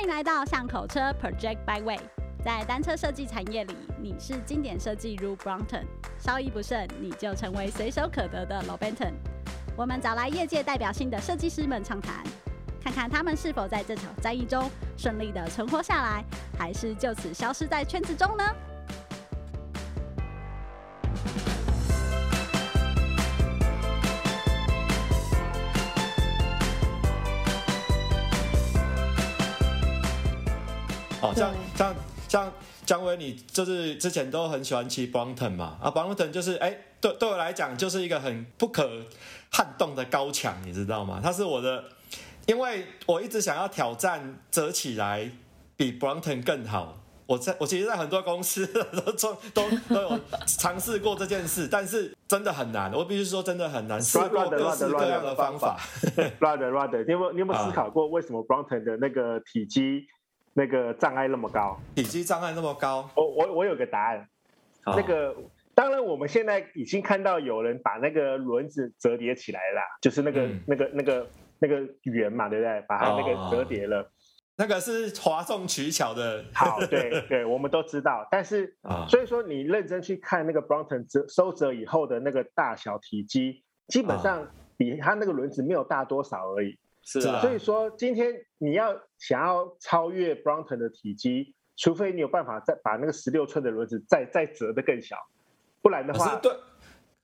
欢迎来到巷口车 Project Byway。在单车设计产业里，你是经典设计如 Brompton，稍一不慎你就成为随手可得的 Lobenton。我们找来业界代表性的设计师们畅谈，看看他们是否在这场战役中顺利的存活下来，还是就此消失在圈子中呢？像像姜维，你就是之前都很喜欢骑 Brompton 嘛？啊，Brompton 就是哎，对对我来讲就是一个很不可撼动的高墙，你知道吗？它是我的，因为我一直想要挑战折起来比 Brompton 更好。我在我其实，在很多公司 都都都都有尝试过这件事，但是真的很难。我必须说，真的很难，试过各式各样的方法。Rather Rather，你有没有你有没有思考过，为什么 Brompton 的那个体积？那个障碍那么高，体积障碍那么高，我我我有个答案。哦、那个当然，我们现在已经看到有人把那个轮子折叠起来了，就是那个、嗯、那个那个那个圆嘛，对不对？把它那个折叠了。哦、那个是哗众取巧的。好，对对，我们都知道。但是，哦、所以说你认真去看那个 Brompton 折收折以后的那个大小体积，基本上比它那个轮子没有大多少而已。是啊，所以说今天你要想要超越 Brompton 的体积，除非你有办法再把那个十六寸的轮子再再折得更小，不然的话，可是对，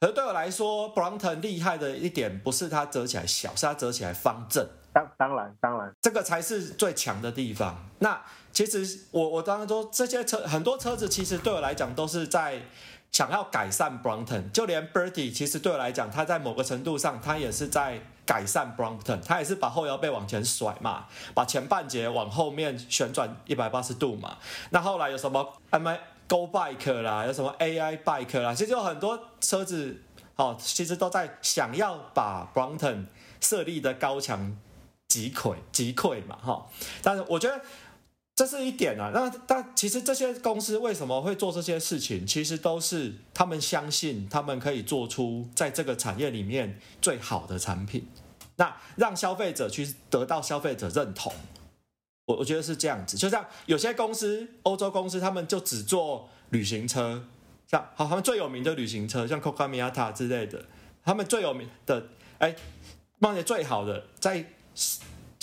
可是对我来说，Brompton 厉害的一点不是它折起来小，是它折起来方正。当当然当然，这个才是最强的地方。那其实我我刚刚说这些车很多车子，其实对我来讲都是在。想要改善 Brompton，就连 Birdie 其实对我来讲，它在某个程度上，它也是在改善 Brompton，他也是把后腰背往前甩嘛，把前半截往后面旋转一百八十度嘛。那后来有什么 M I Go Bike 啦，有什么 AI Bike 啦，其实有很多车子哦，其实都在想要把 Brompton 设立的高墙击溃击溃嘛，哈。但是我觉得。这是一点啊，那但其实这些公司为什么会做这些事情？其实都是他们相信他们可以做出在这个产业里面最好的产品，那让消费者去得到消费者认同。我我觉得是这样子，就像有些公司，欧洲公司，他们就只做旅行车，像好，他们最有名的旅行车，像 Coca Miata 之类的，他们最有名的，哎，卖的最好的在。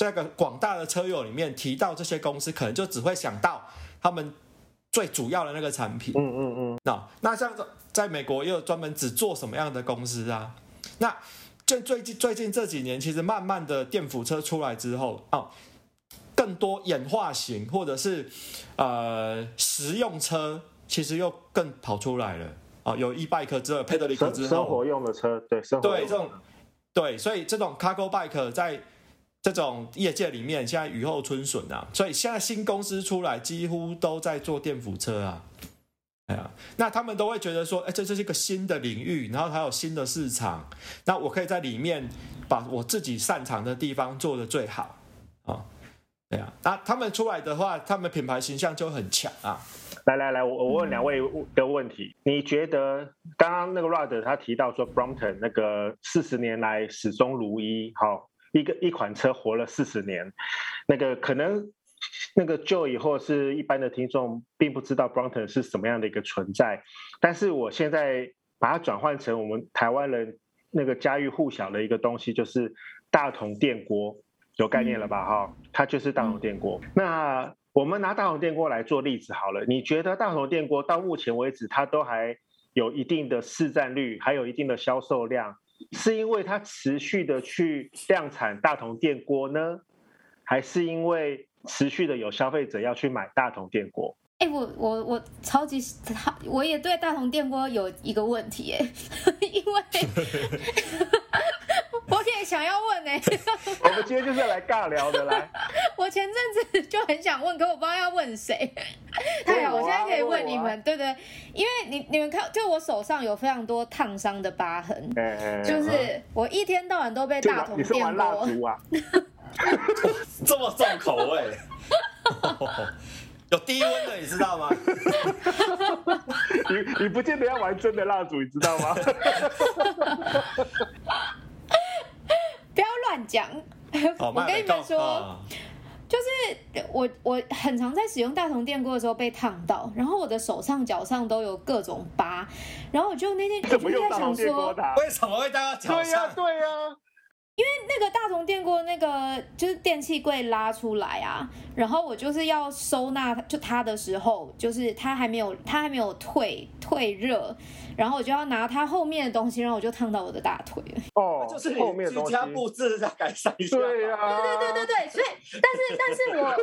这个广大的车友里面提到这些公司，可能就只会想到他们最主要的那个产品。嗯嗯嗯。那那像在美国也有专门只做什么样的公司啊？那就最近最近这几年，其实慢慢的电辅车出来之后，哦，更多演化型或者是呃实用车，其实又更跑出来了。哦，有 e-bike 之后，pedelec 之后，生活用的车，对，生活。对这种，对，所以这种 cargo bike 在。这种业界里面现在雨后春笋啊，所以现在新公司出来几乎都在做电辅车啊，哎呀，那他们都会觉得说，哎，这这是一个新的领域，然后还有新的市场，那我可以在里面把我自己擅长的地方做得最好啊，对啊，那他们出来的话，他们品牌形象就很强啊。来来来，我我问两位的问题，你觉得刚刚那个 Rod 他提到说 Brompton 那个四十年来始终如一，好。一个一款车活了四十年，那个可能那个 Joey 或是一般的听众并不知道 Brompton 是什么样的一个存在，但是我现在把它转换成我们台湾人那个家喻户晓的一个东西，就是大同电锅，有概念了吧？哈，它就是大同电锅。那我们拿大同电锅来做例子好了，你觉得大同电锅到目前为止它都还有一定的市占率，还有一定的销售量？是因为它持续的去量产大同电锅呢，还是因为持续的有消费者要去买大同电锅？哎、我我我超级我也对大同电锅有一个问题哎，因为。想要问呢、欸，我们今天就是来尬聊的来。我前阵子就很想问，可我不知道要问谁。太好，我现在可以问你们，对不对？因为你你们看，就我手上有非常多烫伤的疤痕，就是我一天到晚都被大桶电锅。你是玩蜡烛啊？这么重口味，有低温的，你知道吗？你你不见得要玩真的蜡烛，你知道吗？讲！我跟你们说，就是我我很常在使用大同电锅的时候被烫到，然后我的手上脚上都有各种疤，然后我就那天我就在想说，为什么会戴到脚上？对呀、啊，对呀、啊。因为那个大同电锅那个就是电器柜拉出来啊，然后我就是要收纳就它的时候，就是它还没有它还没有退退热，然后我就要拿它后面的东西，然后我就烫到我的大腿了。哦，就是后面居家布置在改善一下。对呀、啊，对对对对对，所以但是但是我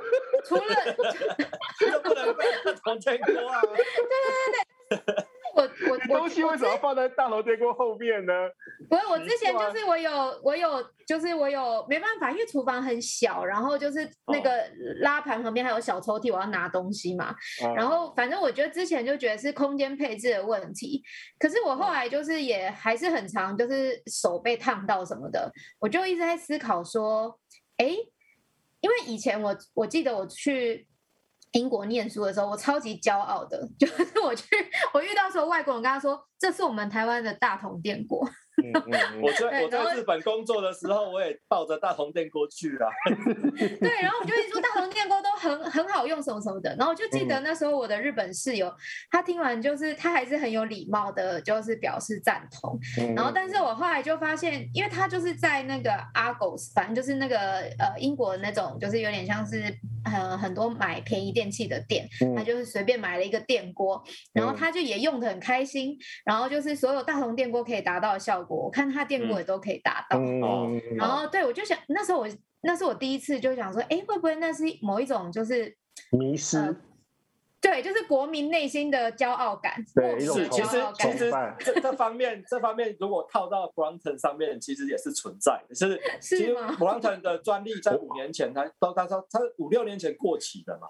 除了 就不能被大同电锅啊。对对对对。我我我东西为什么放在大楼电锅后面呢？不是，我之前就是我有我有就是我有没办法，因为厨房很小，然后就是那个拉盘旁边还有小抽屉，我要拿东西嘛。哦、然后反正我觉得之前就觉得是空间配置的问题，可是我后来就是也还是很常，就是手被烫到什么的，我就一直在思考说，哎，因为以前我我记得我去。英国念书的时候，我超级骄傲的，就是我去，我遇到时候外国人跟他说，这是我们台湾的大同电锅。嗯嗯、我在我在日本工作的时候，我也抱着大红电锅去啊。对，然后我就一直说大红电锅都很很好用，什么什么的。然后我就记得那时候我的日本室友，他听完就是他还是很有礼貌的，就是表示赞同。然后，但是我后来就发现，因为他就是在那个 Argos，反正就是那个呃英国的那种，就是有点像是很很多买便宜电器的店，他就是随便买了一个电锅，然后他就也用的很开心。然后就是所有大红电锅可以达到的效果。我看他电锅也都可以达到，嗯嗯、然后对我就想，那时候我那是我第一次就想说，哎，会不会那是某一种就是迷失、呃？对，就是国民内心的骄傲感。对，是其实其实这这方面这方面如果套到 Brompton 上面，其实也是存在的。是，是其实 Brompton 的专利在五年前，他都他说他五六年前过期的嘛。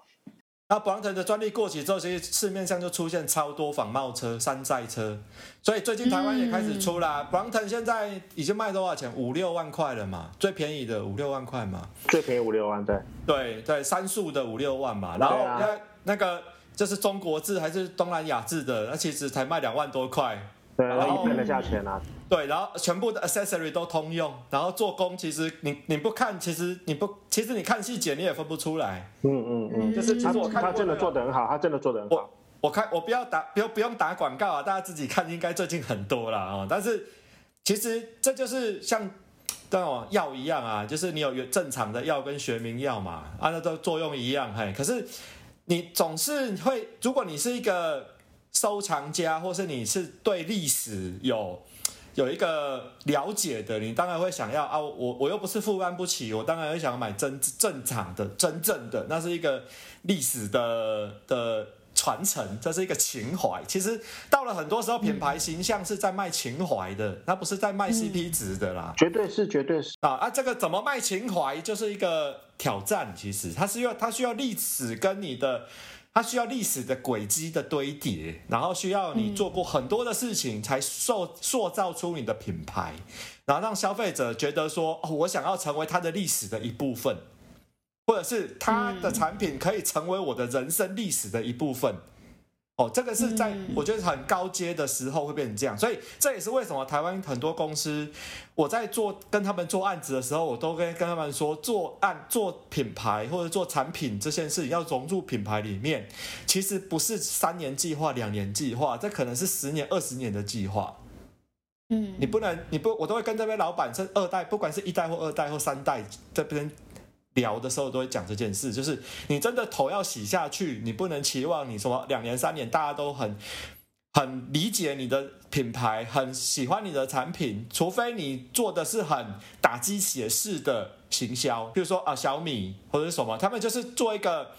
那 Brompton 的专利过期之后，其实市面上就出现超多仿冒车、山寨车，所以最近台湾也开始出啦。Brompton 现在已经卖多少钱？五六万块了嘛，最便宜的五六万块嘛。最便宜五六万，对。对对，三速的五六万嘛。然后那那个就是中国制还是东南亚制的，那其实才卖两万多块。对，然后一倍的价钱啊。对，然后全部的 accessory 都通用，然后做工其实你你不看，其实你不，其实你看细节你也分不出来。嗯嗯嗯，就是其实我看他真的做的很好，他真的做的很好。我我看我不要打不用不用打广告啊，大家自己看应该最近很多了啊。但是其实这就是像这种药一样啊，就是你有有正常的药跟学名药嘛，啊，那都作用一样嘿。可是你总是会，如果你是一个收藏家，或是你是对历史有。有一个了解的，你当然会想要啊，我我又不是负担不起，我当然会想要买真正常的、真正的，那是一个历史的的传承，这是一个情怀。其实到了很多时候，品牌形象是在卖情怀的，它不是在卖 CP 值的啦。绝对是，绝对是啊啊！这个怎么卖情怀，就是一个挑战。其实它是要它需要历史跟你的。它需要历史的轨迹的堆叠，然后需要你做过很多的事情，才塑塑造出你的品牌，然后让消费者觉得说，哦，我想要成为它的历史的一部分，或者是它的产品可以成为我的人生历史的一部分。哦，这个是在我觉得很高阶的时候会变成这样，所以这也是为什么台湾很多公司，我在做跟他们做案子的时候，我都跟跟他们说，做案做品牌或者做产品这件事情要融入品牌里面，其实不是三年计划、两年计划，这可能是十年、二十年的计划。嗯，你不能，你不，我都会跟这边老板是二代，不管是一代或二代或三代这边。聊的时候都会讲这件事，就是你真的头要洗下去，你不能期望你什么两年三年大家都很很理解你的品牌，很喜欢你的产品，除非你做的是很打鸡血式的行销，比如说啊小米或者是什么，他们就是做一个。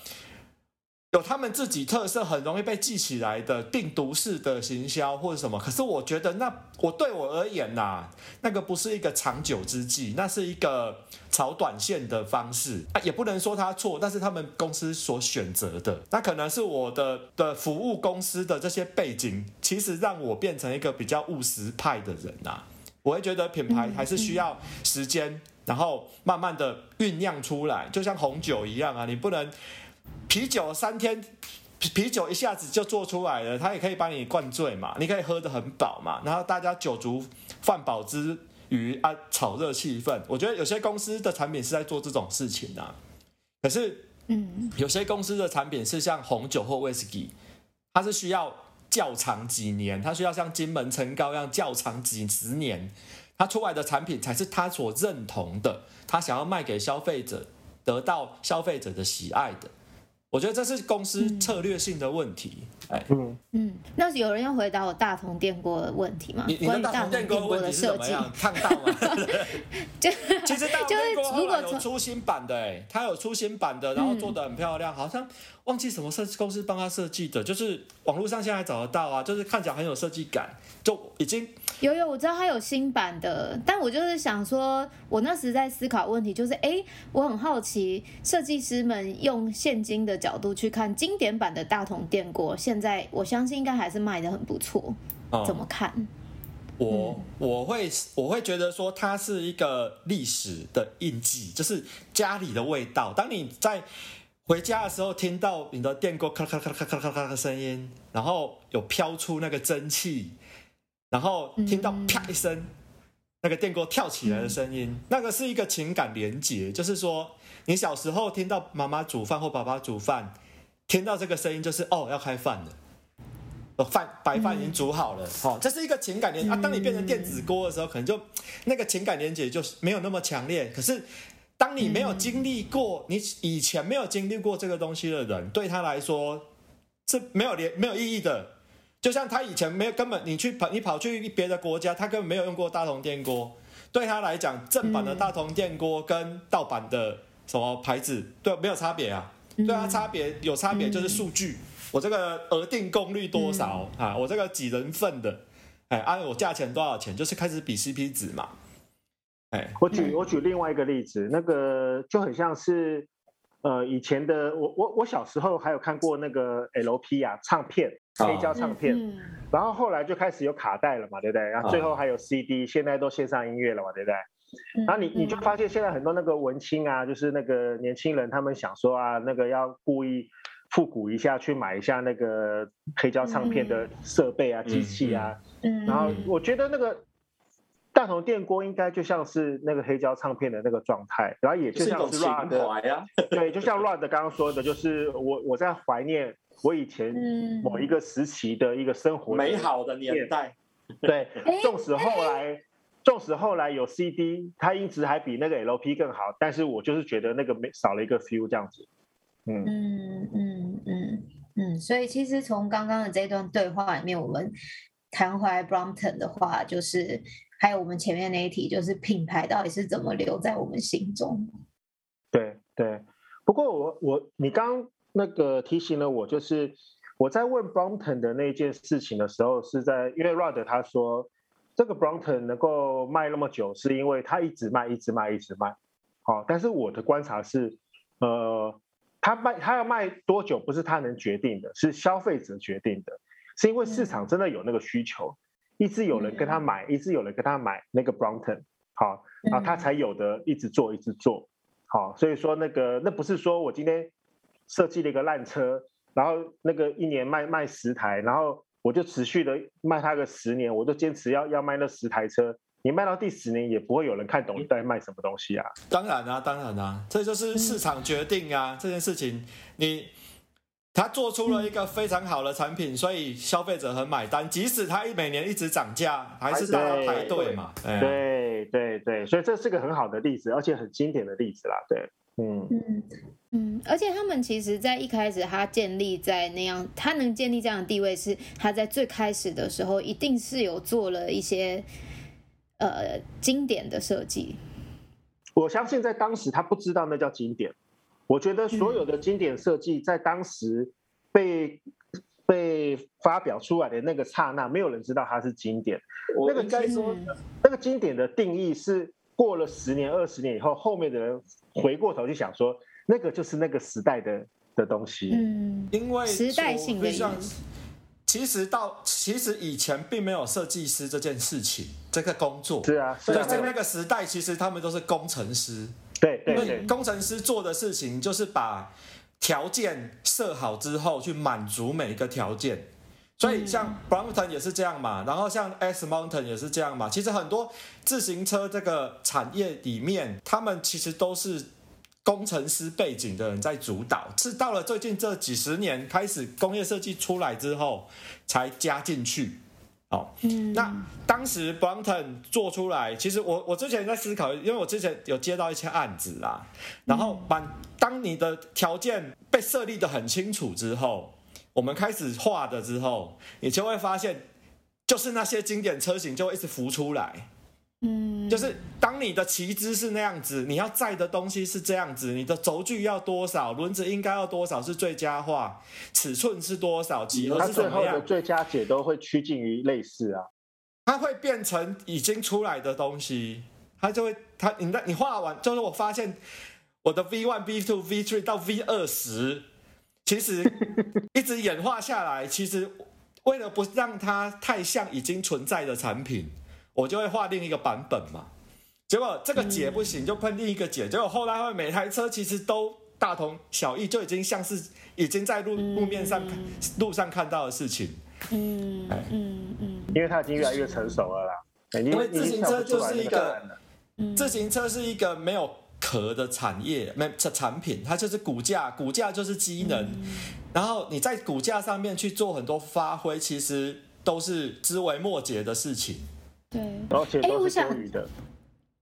有他们自己特色，很容易被记起来的病毒式的行销或者什么。可是我觉得那我对我而言呐、啊，那个不是一个长久之计，那是一个炒短线的方式啊，也不能说他错，但是他们公司所选择的，那可能是我的的服务公司的这些背景，其实让我变成一个比较务实派的人呐、啊。我会觉得品牌还是需要时间，然后慢慢的酝酿出来，就像红酒一样啊，你不能。啤酒三天，啤酒一下子就做出来了，它也可以把你灌醉嘛，你可以喝得很饱嘛，然后大家酒足饭饱之余啊，炒热气氛。我觉得有些公司的产品是在做这种事情啊，可是，嗯，有些公司的产品是像红酒或威士忌，它是需要较长几年，它需要像金门陈高一样较长几十年，它出来的产品才是他所认同的，他想要卖给消费者，得到消费者的喜爱的。我觉得这是公司策略性的问题。哎，嗯嗯，那有人要回答我大同电锅的问题吗？你你的大同电锅的问题是怎么样？烫到吗？就其实大同电锅后来有出新版的，哎，它有出新版的，然后做的很漂亮，好像忘记什么设计公司帮他设计的，就是网络上现在还找得到啊，就是看起来很有设计感，就已经。有有，我知道它有新版的，但我就是想说，我那时在思考问题，就是哎，我很好奇，设计师们用现今的角度去看经典版的大同电锅，现在我相信应该还是卖的很不错，嗯、怎么看？我我会我会觉得说，它是一个历史的印记，就是家里的味道。当你在回家的时候，听到你的电锅咔咔咔咔咔咔咔的声音，然后有飘出那个蒸汽。然后听到啪一声，那个电锅跳起来的声音，那个是一个情感连结，就是说你小时候听到妈妈煮饭或爸爸煮饭，听到这个声音就是哦要开饭了，饭白饭已经煮好了，哦，这是一个情感连结啊。当你变成电子锅的时候，可能就那个情感连接就是没有那么强烈。可是当你没有经历过，你以前没有经历过这个东西的人，对他来说是没有连没有意义的。就像他以前没有根本，你去跑你跑去别的国家，他根本没有用过大同电锅。对他来讲，正版的大同电锅跟盗版的什么牌子，对，没有差别啊。对啊差别有差别就是数据，我这个额定功率多少啊？我这个几人份的，哎，按我价钱多少钱，就是开始比 CP 值嘛。哎，我举我举另外一个例子，那个就很像是。呃，以前的我我我小时候还有看过那个 LP 啊，唱片，黑胶唱片，哦、然后后来就开始有卡带了嘛，对不对？然后最后还有 CD，、哦、现在都线上音乐了嘛，对不对？然后你你就发现现在很多那个文青啊，就是那个年轻人，他们想说啊，那个要故意复古一下，去买一下那个黑胶唱片的设备啊、机器啊，嗯，然后我觉得那个。大同电锅应该就像是那个黑胶唱片的那个状态，然后也就像是 Rod 的，对，就像 Rod 刚刚说的，就是我我在怀念我以前某一个时期的一个生活美好的年代。对，纵使后来纵使后来有 CD，它音质还比那个 LP 更好，但是我就是觉得那个没少了一个 feel 这样子。嗯嗯嗯嗯嗯，所以其实从刚刚的这段对话里面，我们谈回来 Brompton 的话，就是。还有我们前面那一题，就是品牌到底是怎么留在我们心中？对对，不过我我你刚那个提醒了我，就是我在问 Brompton 的那件事情的时候，是在因为 Rod 他说这个 Brompton 能够卖那么久，是因为它一直卖，一直卖，一直卖。好，但是我的观察是，呃，它卖它要卖多久，不是它能决定的，是消费者决定的，是因为市场真的有那个需求。一直有人跟他买，一直有人跟他买那个 Brompton，好，然后他才有的一直做，一直做，好，所以说那个那不是说我今天设计了一个烂车，然后那个一年卖卖十台，然后我就持续的卖它个十年，我都坚持要要卖那十台车，你卖到第十年也不会有人看懂你在卖什么东西啊。当然啊，当然啊，这就是市场决定啊，这件事情你。他做出了一个非常好的产品，所以消费者很买单。即使他一每年一直涨价，还是大家排队嘛。对对对对，所以这是个很好的例子，而且很经典的例子啦。对，嗯嗯嗯，而且他们其实在一开始，他建立在那样，他能建立这样的地位，是他在最开始的时候，一定是有做了一些呃经典的设计。我相信在当时他不知道那叫经典。我觉得所有的经典设计在当时被被发表出来的那个刹那，没有人知道它是经典。那个该说，那个经典的定义是过了十年、二十年以后，后面的人回过头去想说，那个就是那个时代的的东西。嗯，因为时代性的。其实到其实以前并没有设计师这件事情，这个工作是啊，所以在那个时代，其实他们都是工程师。对对对，工程师做的事情就是把条件设好之后去满足每一个条件，所以像 Brompton 也是这样嘛，然后像 S Mountain 也是这样嘛。其实很多自行车这个产业里面，他们其实都是工程师背景的人在主导，是到了最近这几十年开始工业设计出来之后才加进去。哦，嗯，那当时 Brompton 做出来，其实我我之前在思考，因为我之前有接到一些案子啦，然后把当你的条件被设立的很清楚之后，我们开始画的之后，你就会发现，就是那些经典车型就会一直浮出来。嗯，就是当你的旗帜是那样子，你要载的东西是这样子，你的轴距要多少，轮子应该要多少是最佳化，尺寸是多少，几何是怎么样？最后的最佳解都会趋近于类似啊，它会变成已经出来的东西，它就会它你你画完，就是我发现我的 V one、V two、V three 到 V 二十，其实 一直演化下来，其实为了不让它太像已经存在的产品。我就会画另一个版本嘛，结果这个解不行，就喷另一个解。结果后来会每台车其实都大同小异，就已经像是已经在路路面上路上看到的事情。嗯嗯嗯，因为它已经越来越成熟了啦。因为自行车就是一个，自行车是一个没有壳的产业，没产产品，它就是骨架，骨架就是机能，然后你在骨架上面去做很多发挥，其实都是枝微末节的事情。对，而且都是多余的。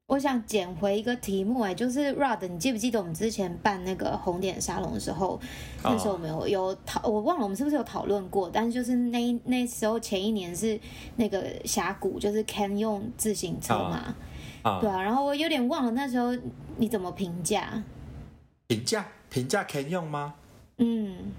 我想捡回一个题目，哎，就是 Rod，你记不记得我们之前办那个红点沙龙的时候，那时候我们有有讨，我忘了我们是不是有讨论过？但是就是那那时候前一年是那个峡谷，就是 Can 用自行车嘛，对啊，然后我有点忘了那时候你怎么评价？评价评价 Can 用吗？嗯。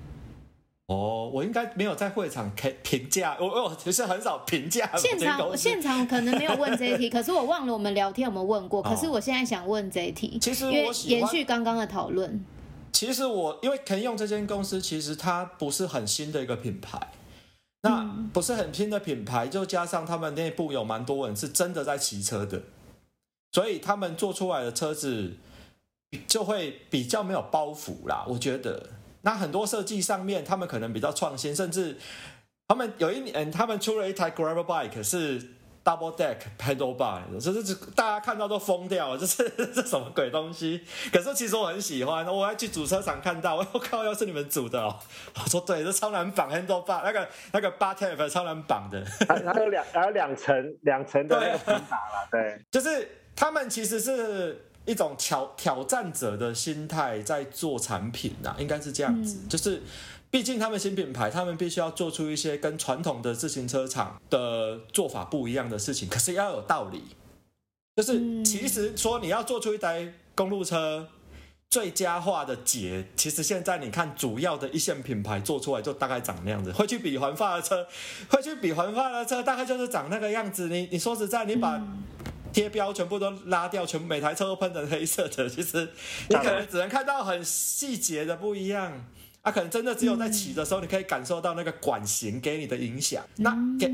哦，我应该没有在会场评评价，我我其实很少评价。现场现场可能没有问这一题，可是我忘了我们聊天有没有问过。可是我现在想问这一题，其实我因为延续刚刚的讨论。其实我因为 Ken 用这间公司，其实它不是很新的一个品牌，那不是很新的品牌，就加上他们内部有蛮多人是真的在骑车的，所以他们做出来的车子就会比较没有包袱啦，我觉得。那很多设计上面，他们可能比较创新，甚至他们有一年，他们出了一台 gravel bike 是 double deck pedal bar，就是大家看到都疯掉了，这是这什么鬼东西？可是其实我很喜欢，我还去主车厂看到，我靠，又是你们组的哦，我说对，这超难绑 handle bar，那个那个 bar tape 超难绑的，还有两还有两层两层的那个打了，对，就是他们其实是。一种挑挑战者的心态在做产品呐、啊，应该是这样子。嗯、就是，毕竟他们新品牌，他们必须要做出一些跟传统的自行车厂的做法不一样的事情。可是要有道理，就是其实说你要做出一台公路车最佳化的解，其实现在你看主要的一线品牌做出来就大概长那样子。会去比环法的车，会去比环法的车，大概就是长那个样子。你你说实在，你把。贴标全部都拉掉，全部每台车都喷成黑色的。其实你可能只能看到很细节的不一样，啊，可能真的只有在骑的时候，你可以感受到那个管型给你的影响。那给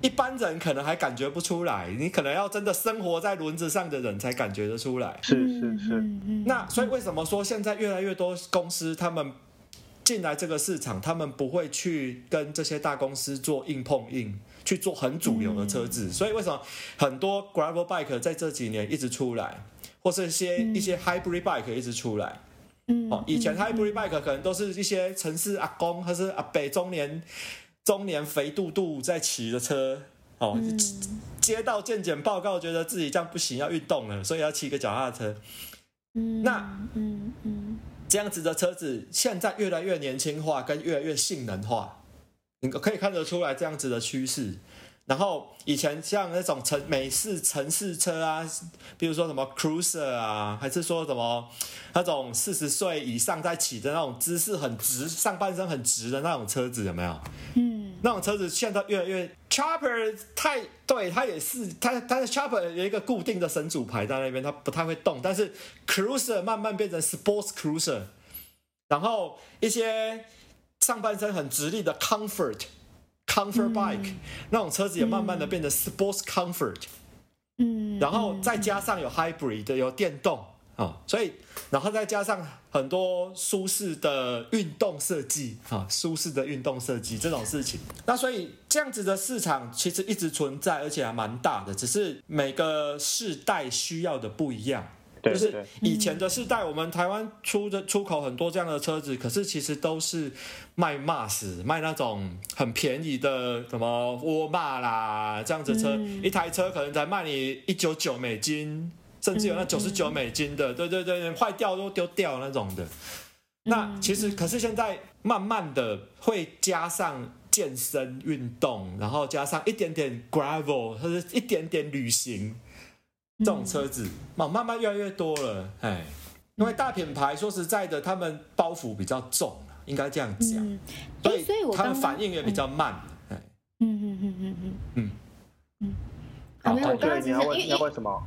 一般人可能还感觉不出来，你可能要真的生活在轮子上的人才感觉得出来。是是是。那所以为什么说现在越来越多公司他们进来这个市场，他们不会去跟这些大公司做硬碰硬？去做很主流的车子，所以为什么很多 gravel bike 在这几年一直出来，或是一些一些 hybrid bike 一直出来？嗯，哦，以前 hybrid bike 可能都是一些城市阿公或是阿伯中年中年肥嘟嘟在骑的车，哦，接到健检报告，觉得自己这样不行，要运动了，所以要骑个脚踏车。嗯，那嗯嗯，这样子的车子现在越来越年轻化，跟越来越性能化。你可以看得出来这样子的趋势，然后以前像那种城美式城市车啊，比如说什么 Cruiser 啊，还是说什么那种四十岁以上在骑的那种姿势很直、上半身很直的那种车子，有没有？嗯，那种车子现在越来越 Chopper 太对，它也是它它的 Chopper 有一个固定的神主牌在那边，它不太会动，但是 Cruiser 慢慢变成 Sports Cruiser，然后一些。上半身很直立的 comfort comfort bike，嗯、那种车子也慢慢的变成 sports comfort，嗯，然后再加上有 hybrid 的有电动啊、哦，所以然后再加上很多舒适的运动设计啊，舒适的运动设计这种事情，那所以这样子的市场其实一直存在，而且还蛮大的，只是每个世代需要的不一样。就是以前的世代，我们台湾出的出口很多这样的车子，可是其实都是卖 mass，卖那种很便宜的什么沃尔玛啦这样子车，一台车可能才卖你一九九美金，甚至有那九十九美金的，对对对，坏掉都丢掉那种的。那其实可是现在慢慢的会加上健身运动，然后加上一点点 gravel，或者一点点旅行。这种车子慢慢慢越来越多了，哎，因为大品牌说实在的，他们包袱比较重，应该这样讲，嗯、所以所以他们反应也比较慢，嗯。嗯嗯嗯嗯嗯嗯，好，没有，我刚刚只是因为因为什么？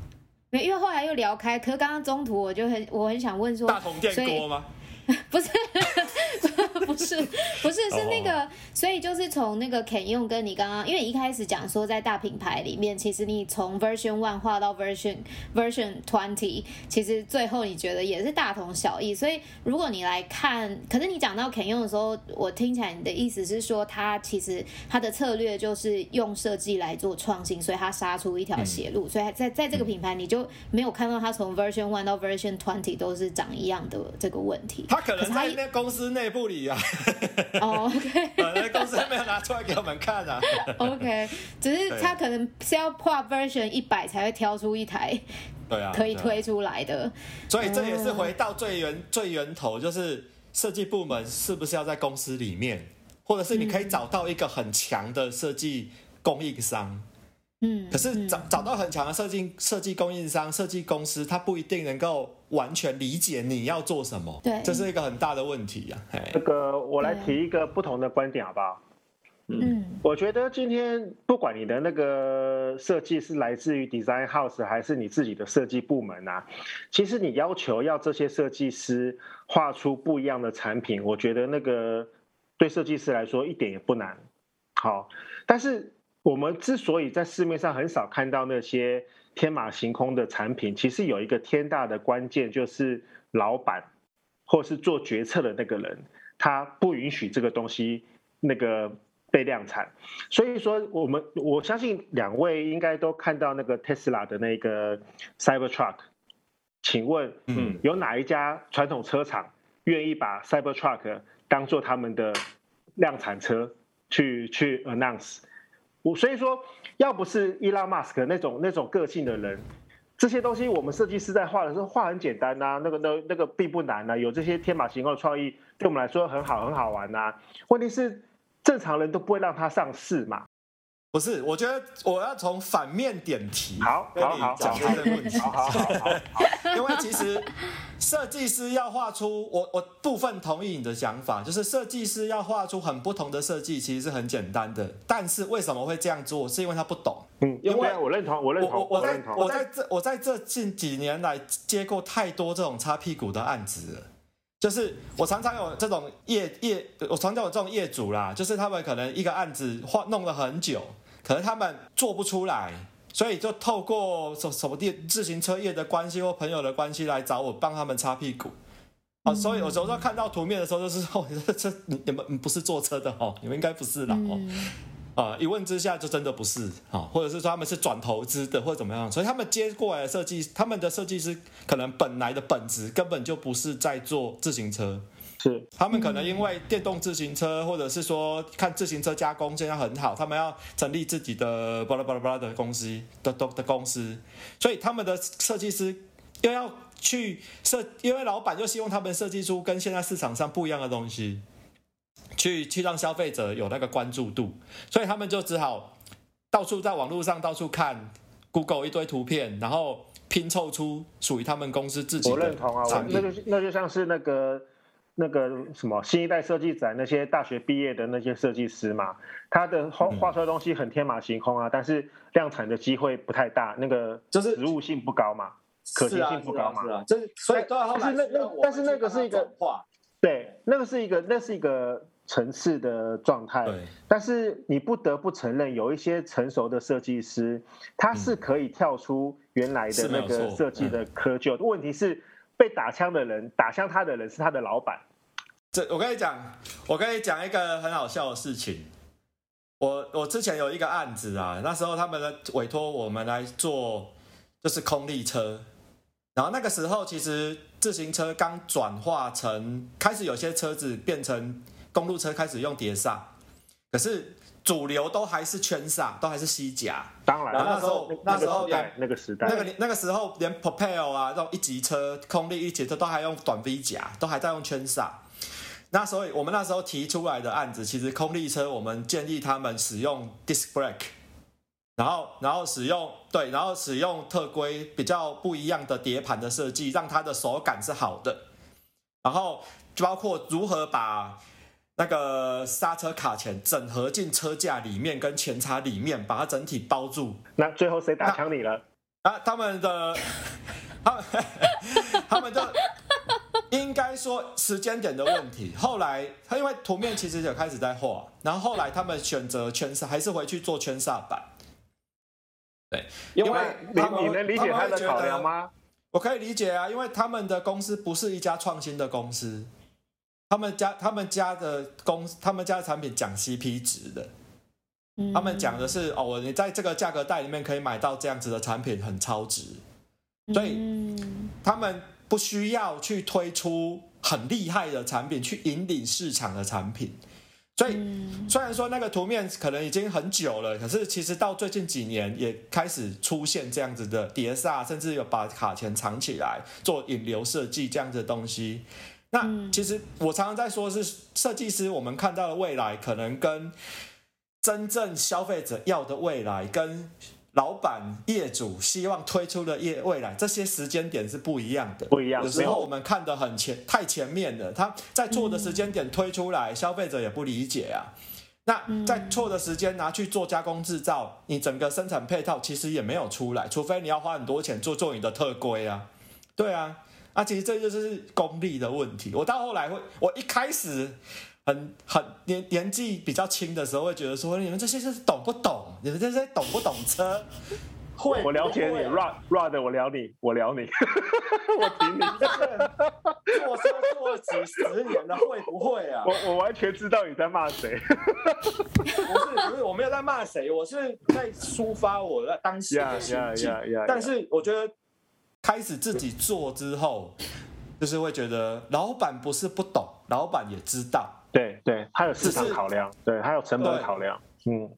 没，因为后来又聊开，可是刚刚中途我就很我很想问说，大同电锅吗？不是。不是不是是那个，oh. 所以就是从那个 Ken Yong 跟你刚刚，因为一开始讲说在大品牌里面，其实你从 Version One 画到 Version Version Twenty，其实最后你觉得也是大同小异。所以如果你来看，可是你讲到 Ken Yong 的时候，我听起来你的意思是说，他其实他的策略就是用设计来做创新，所以他杀出一条血路。嗯、所以在在这个品牌，你就没有看到他从 Version One 到 Version Twenty 都是长一样的这个问题。他可能在那公司内部里啊。哦、oh,，OK，那公司还没有拿出来给我们看啊。OK，只是他可能是要破 version 一百才会挑出一台，对啊，可以推出来的。啊、所以这也是回到最源最源头，就是设计部门是不是要在公司里面，或者是你可以找到一个很强的设计供应商。嗯，可是找找到很强的设计设计供应商、设计公司，他不一定能够完全理解你要做什么。对，这是一个很大的问题呀、啊。这个我来提一个不同的观点，好不好？嗯，我觉得今天不管你的那个设计是来自于 design house 还是你自己的设计部门啊，其实你要求要这些设计师画出不一样的产品，我觉得那个对设计师来说一点也不难。好，但是。我们之所以在市面上很少看到那些天马行空的产品，其实有一个天大的关键，就是老板或是做决策的那个人，他不允许这个东西那个被量产。所以说，我们我相信两位应该都看到那个 Tesla 的那个 Cybertruck。请问，嗯，有哪一家传统车厂愿意把 Cybertruck 当做他们的量产车去去 announce？我所以说，要不是伊拉马斯克那种那种个性的人，这些东西我们设计师在画的时候画很简单呐、那个那那个并不难呐、有这些天马行空的创意，对我们来说很好很好玩呐、问题是正常人都不会让他上市嘛。不是，我觉得我要从反面点题，好，跟你讲他的问题。好好好，因为其实设计师要画出，我我部分同意你的想法，就是设计师要画出很不同的设计，其实是很简单的。但是为什么会这样做？是因为他不懂。嗯，因为我认同，我认同，我我在我在这我在这近几年来接过太多这种擦屁股的案子了。就是我常常有这种业业，我常常有这种业主啦，就是他们可能一个案子画弄了很久。可能他们做不出来，所以就透过什什么电自行车业的关系或朋友的关系来找我帮他们擦屁股。啊，所以有时候看到图面的时候，就是哦，这这你你们不是坐车的哦，你们应该不是啦哦。啊，一问之下就真的不是啊，或者是说他们是转投资的或者怎么样，所以他们接过来的设计，他们的设计师可能本来的本质根本就不是在做自行车。是，他们可能因为电动自行车，或者是说看自行车加工现在很好，他们要成立自己的巴拉巴拉巴拉的公司的的的公司，所以他们的设计师又要去设，因为老板又希望他们设计出跟现在市场上不一样的东西，去去让消费者有那个关注度，所以他们就只好到处在网络上到处看，Google 一堆图片，然后拼凑出属于他们公司自己。我认同啊，那就那就像是那个。那个什么新一代设计展，那些大学毕业的那些设计师嘛，他的画画出来的东西很天马行空啊，但是量产的机会不太大，那个就是实物性不高嘛，可行性不高嘛，是啊，就是所以但是那那但是那个是一个对，那个是一个那是一个层次的状态，但是你不得不承认，有一些成熟的设计师，他是可以跳出原来的那个设计的窠臼，问题是。被打枪的人，打枪他的人是他的老板。这我跟你讲，我跟你讲一个很好笑的事情。我我之前有一个案子啊，那时候他们委托我们来做，就是空力车。然后那个时候其实自行车刚转化成，开始有些车子变成公路车开始用碟刹，可是主流都还是圈刹，都还是吸夹。当然，然后那时候那时候连那个时代，那个那个时候连 Propel 啊，这种一级车、空力一级车都还用短 V 夹，都还在用圈刹。那所以我们那时候提出来的案子，其实空力车我们建议他们使用 Disc Brake，然后然后使用对，然后使用特规比较不一样的碟盘的设计，让它的手感是好的。然后包括如何把那个刹车卡钳整合进车架里面跟前叉里面，把它整体包住。那最后谁打枪你了？啊，他们的，他们 他们就。应该说时间点的问题。后来他因为图面其实就开始在画，然后后来他们选择圈刹，还是回去做圈刹版。对，因为你你能理解他的考量吗？我可以理解啊，因为他们的公司不是一家创新的公司，他们家他们家的公他们家的产品讲 CP 值的，他们讲的是哦，你在这个价格带里面可以买到这样子的产品很超值，所以他们。不需要去推出很厉害的产品去引领市场的产品，所以虽然说那个图面可能已经很久了，可是其实到最近几年也开始出现这样子的碟刹，甚至有把卡钳藏起来做引流设计这样子的东西。那其实我常常在说，是设计师我们看到的未来，可能跟真正消费者要的未来跟。老板、业主希望推出的业未来，这些时间点是不一样的。不一样。有时候我们看得很前，太前面了。他在错的时间点推出来，消费者也不理解啊。那在错的时间拿去做加工制造，你整个生产配套其实也没有出来，除非你要花很多钱做做你的特规啊。对啊，啊，其实这就是功利的问题。我到后来会，我一开始。很很年年纪比较轻的时候，会觉得说，你们这些是懂不懂？你们这些懂不懂车？会，我了解你，Rod Rod，我聊你，我聊你，我挺你。做车做了几十年了，会不会啊？我我完全知道你在骂谁。不是不是，我没有在骂谁，我是在抒发我的当时的心境。Yeah, yeah, yeah, yeah. 但是我觉得开始自己做之后，就是会觉得老板不是不懂，老板也知道。对对，他有市场考量，对，他有成本考量，嗯，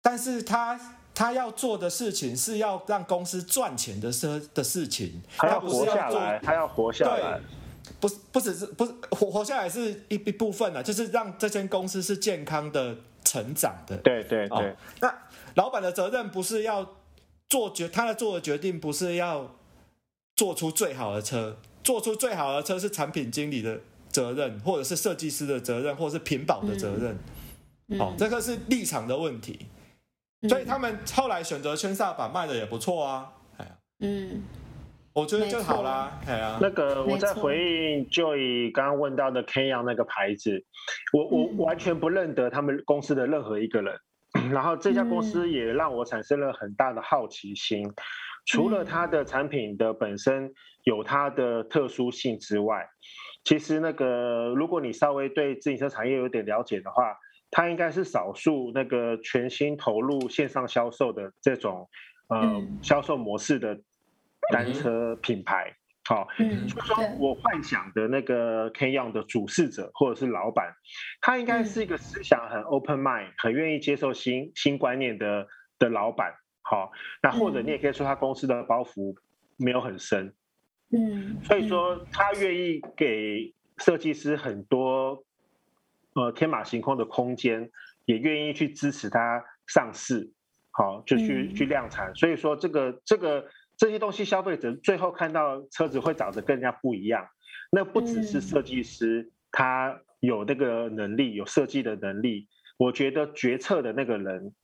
但是他他要做的事情是要让公司赚钱的事的事情，他要活下来，他要活下来，不是不只是不是活活下来是一一部分啊，就是让这间公司是健康的成长的，对对对，哦。那老板的责任不是要做决，他的做的决定不是要做出最好的车，做出最好的车是产品经理的。责任，或者是设计师的责任，或者是屏保的责任，好、嗯。哦，这个是立场的问题。嗯、所以他们后来选择圈萨板卖的也不错啊，嗯，我觉得就好啦，哎呀，那个我在回应 Joy 刚刚问到的 Kenyon 那个牌子，我我完全不认得他们公司的任何一个人，嗯、然后这家公司也让我产生了很大的好奇心，嗯、除了它的产品的本身有它的特殊性之外。其实那个，如果你稍微对自行车产业有点了解的话，它应该是少数那个全新投入线上销售的这种呃销售模式的单车品牌。好，就说我幻想的那个 Kenyon 的主事者或者是老板，他应该是一个思想很 open mind、很愿意接受新新观念的的老板。好，那或者你也可以说他公司的包袱没有很深。嗯，所以说他愿意给设计师很多呃天马行空的空间，也愿意去支持他上市，好就去去量产。所以说这个这个这些东西，消费者最后看到车子会长得更加不一样。那不只是设计师他有那个能力，有设计的能力，我觉得决策的那个人，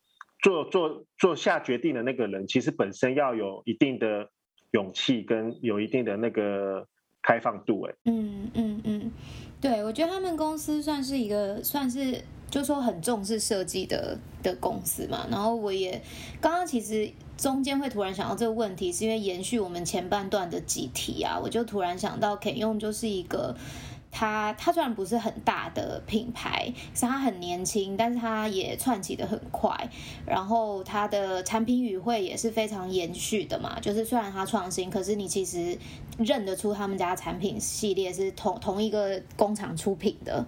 做做做下决定的那个人，其实本身要有一定的。勇气跟有一定的那个开放度，哎，嗯嗯嗯，对，我觉得他们公司算是一个算是，就说很重视设计的的公司嘛。然后我也刚刚其实中间会突然想到这个问题，是因为延续我们前半段的几题啊，我就突然想到 k 用就是一个它它虽然不是很大的品牌，是它很年轻，但是它也窜起的很快。然后它的产品语汇也是非常延续的嘛，就是虽然它创新，可是你其实认得出他们家产品系列是同同一个工厂出品的。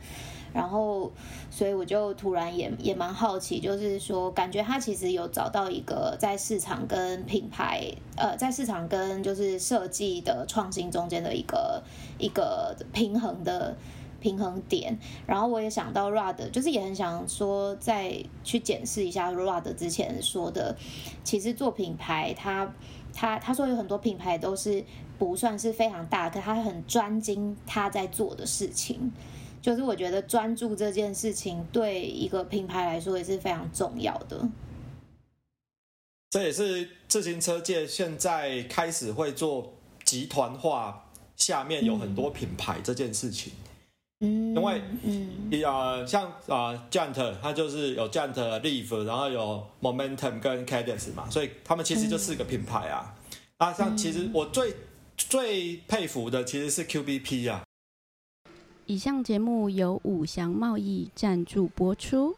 然后，所以我就突然也也蛮好奇，就是说，感觉他其实有找到一个在市场跟品牌，呃，在市场跟就是设计的创新中间的一个一个平衡的平衡点。然后我也想到 Rod，就是也很想说，再去检视一下 Rod 之前说的，其实做品牌他，他他说有很多品牌都是不算是非常大，可他很专精他在做的事情。就是我觉得专注这件事情对一个品牌来说也是非常重要的。这也是自行车界现在开始会做集团化，下面有很多品牌这件事情。嗯，因为嗯啊，像啊 Giant 它就是有 Giant Leaf，然后有 Momentum 跟 Cadence 嘛，所以他们其实就四个品牌啊。啊，像其实我最最佩服的其实是 QBP 啊。以上节目由五祥贸易赞助播出。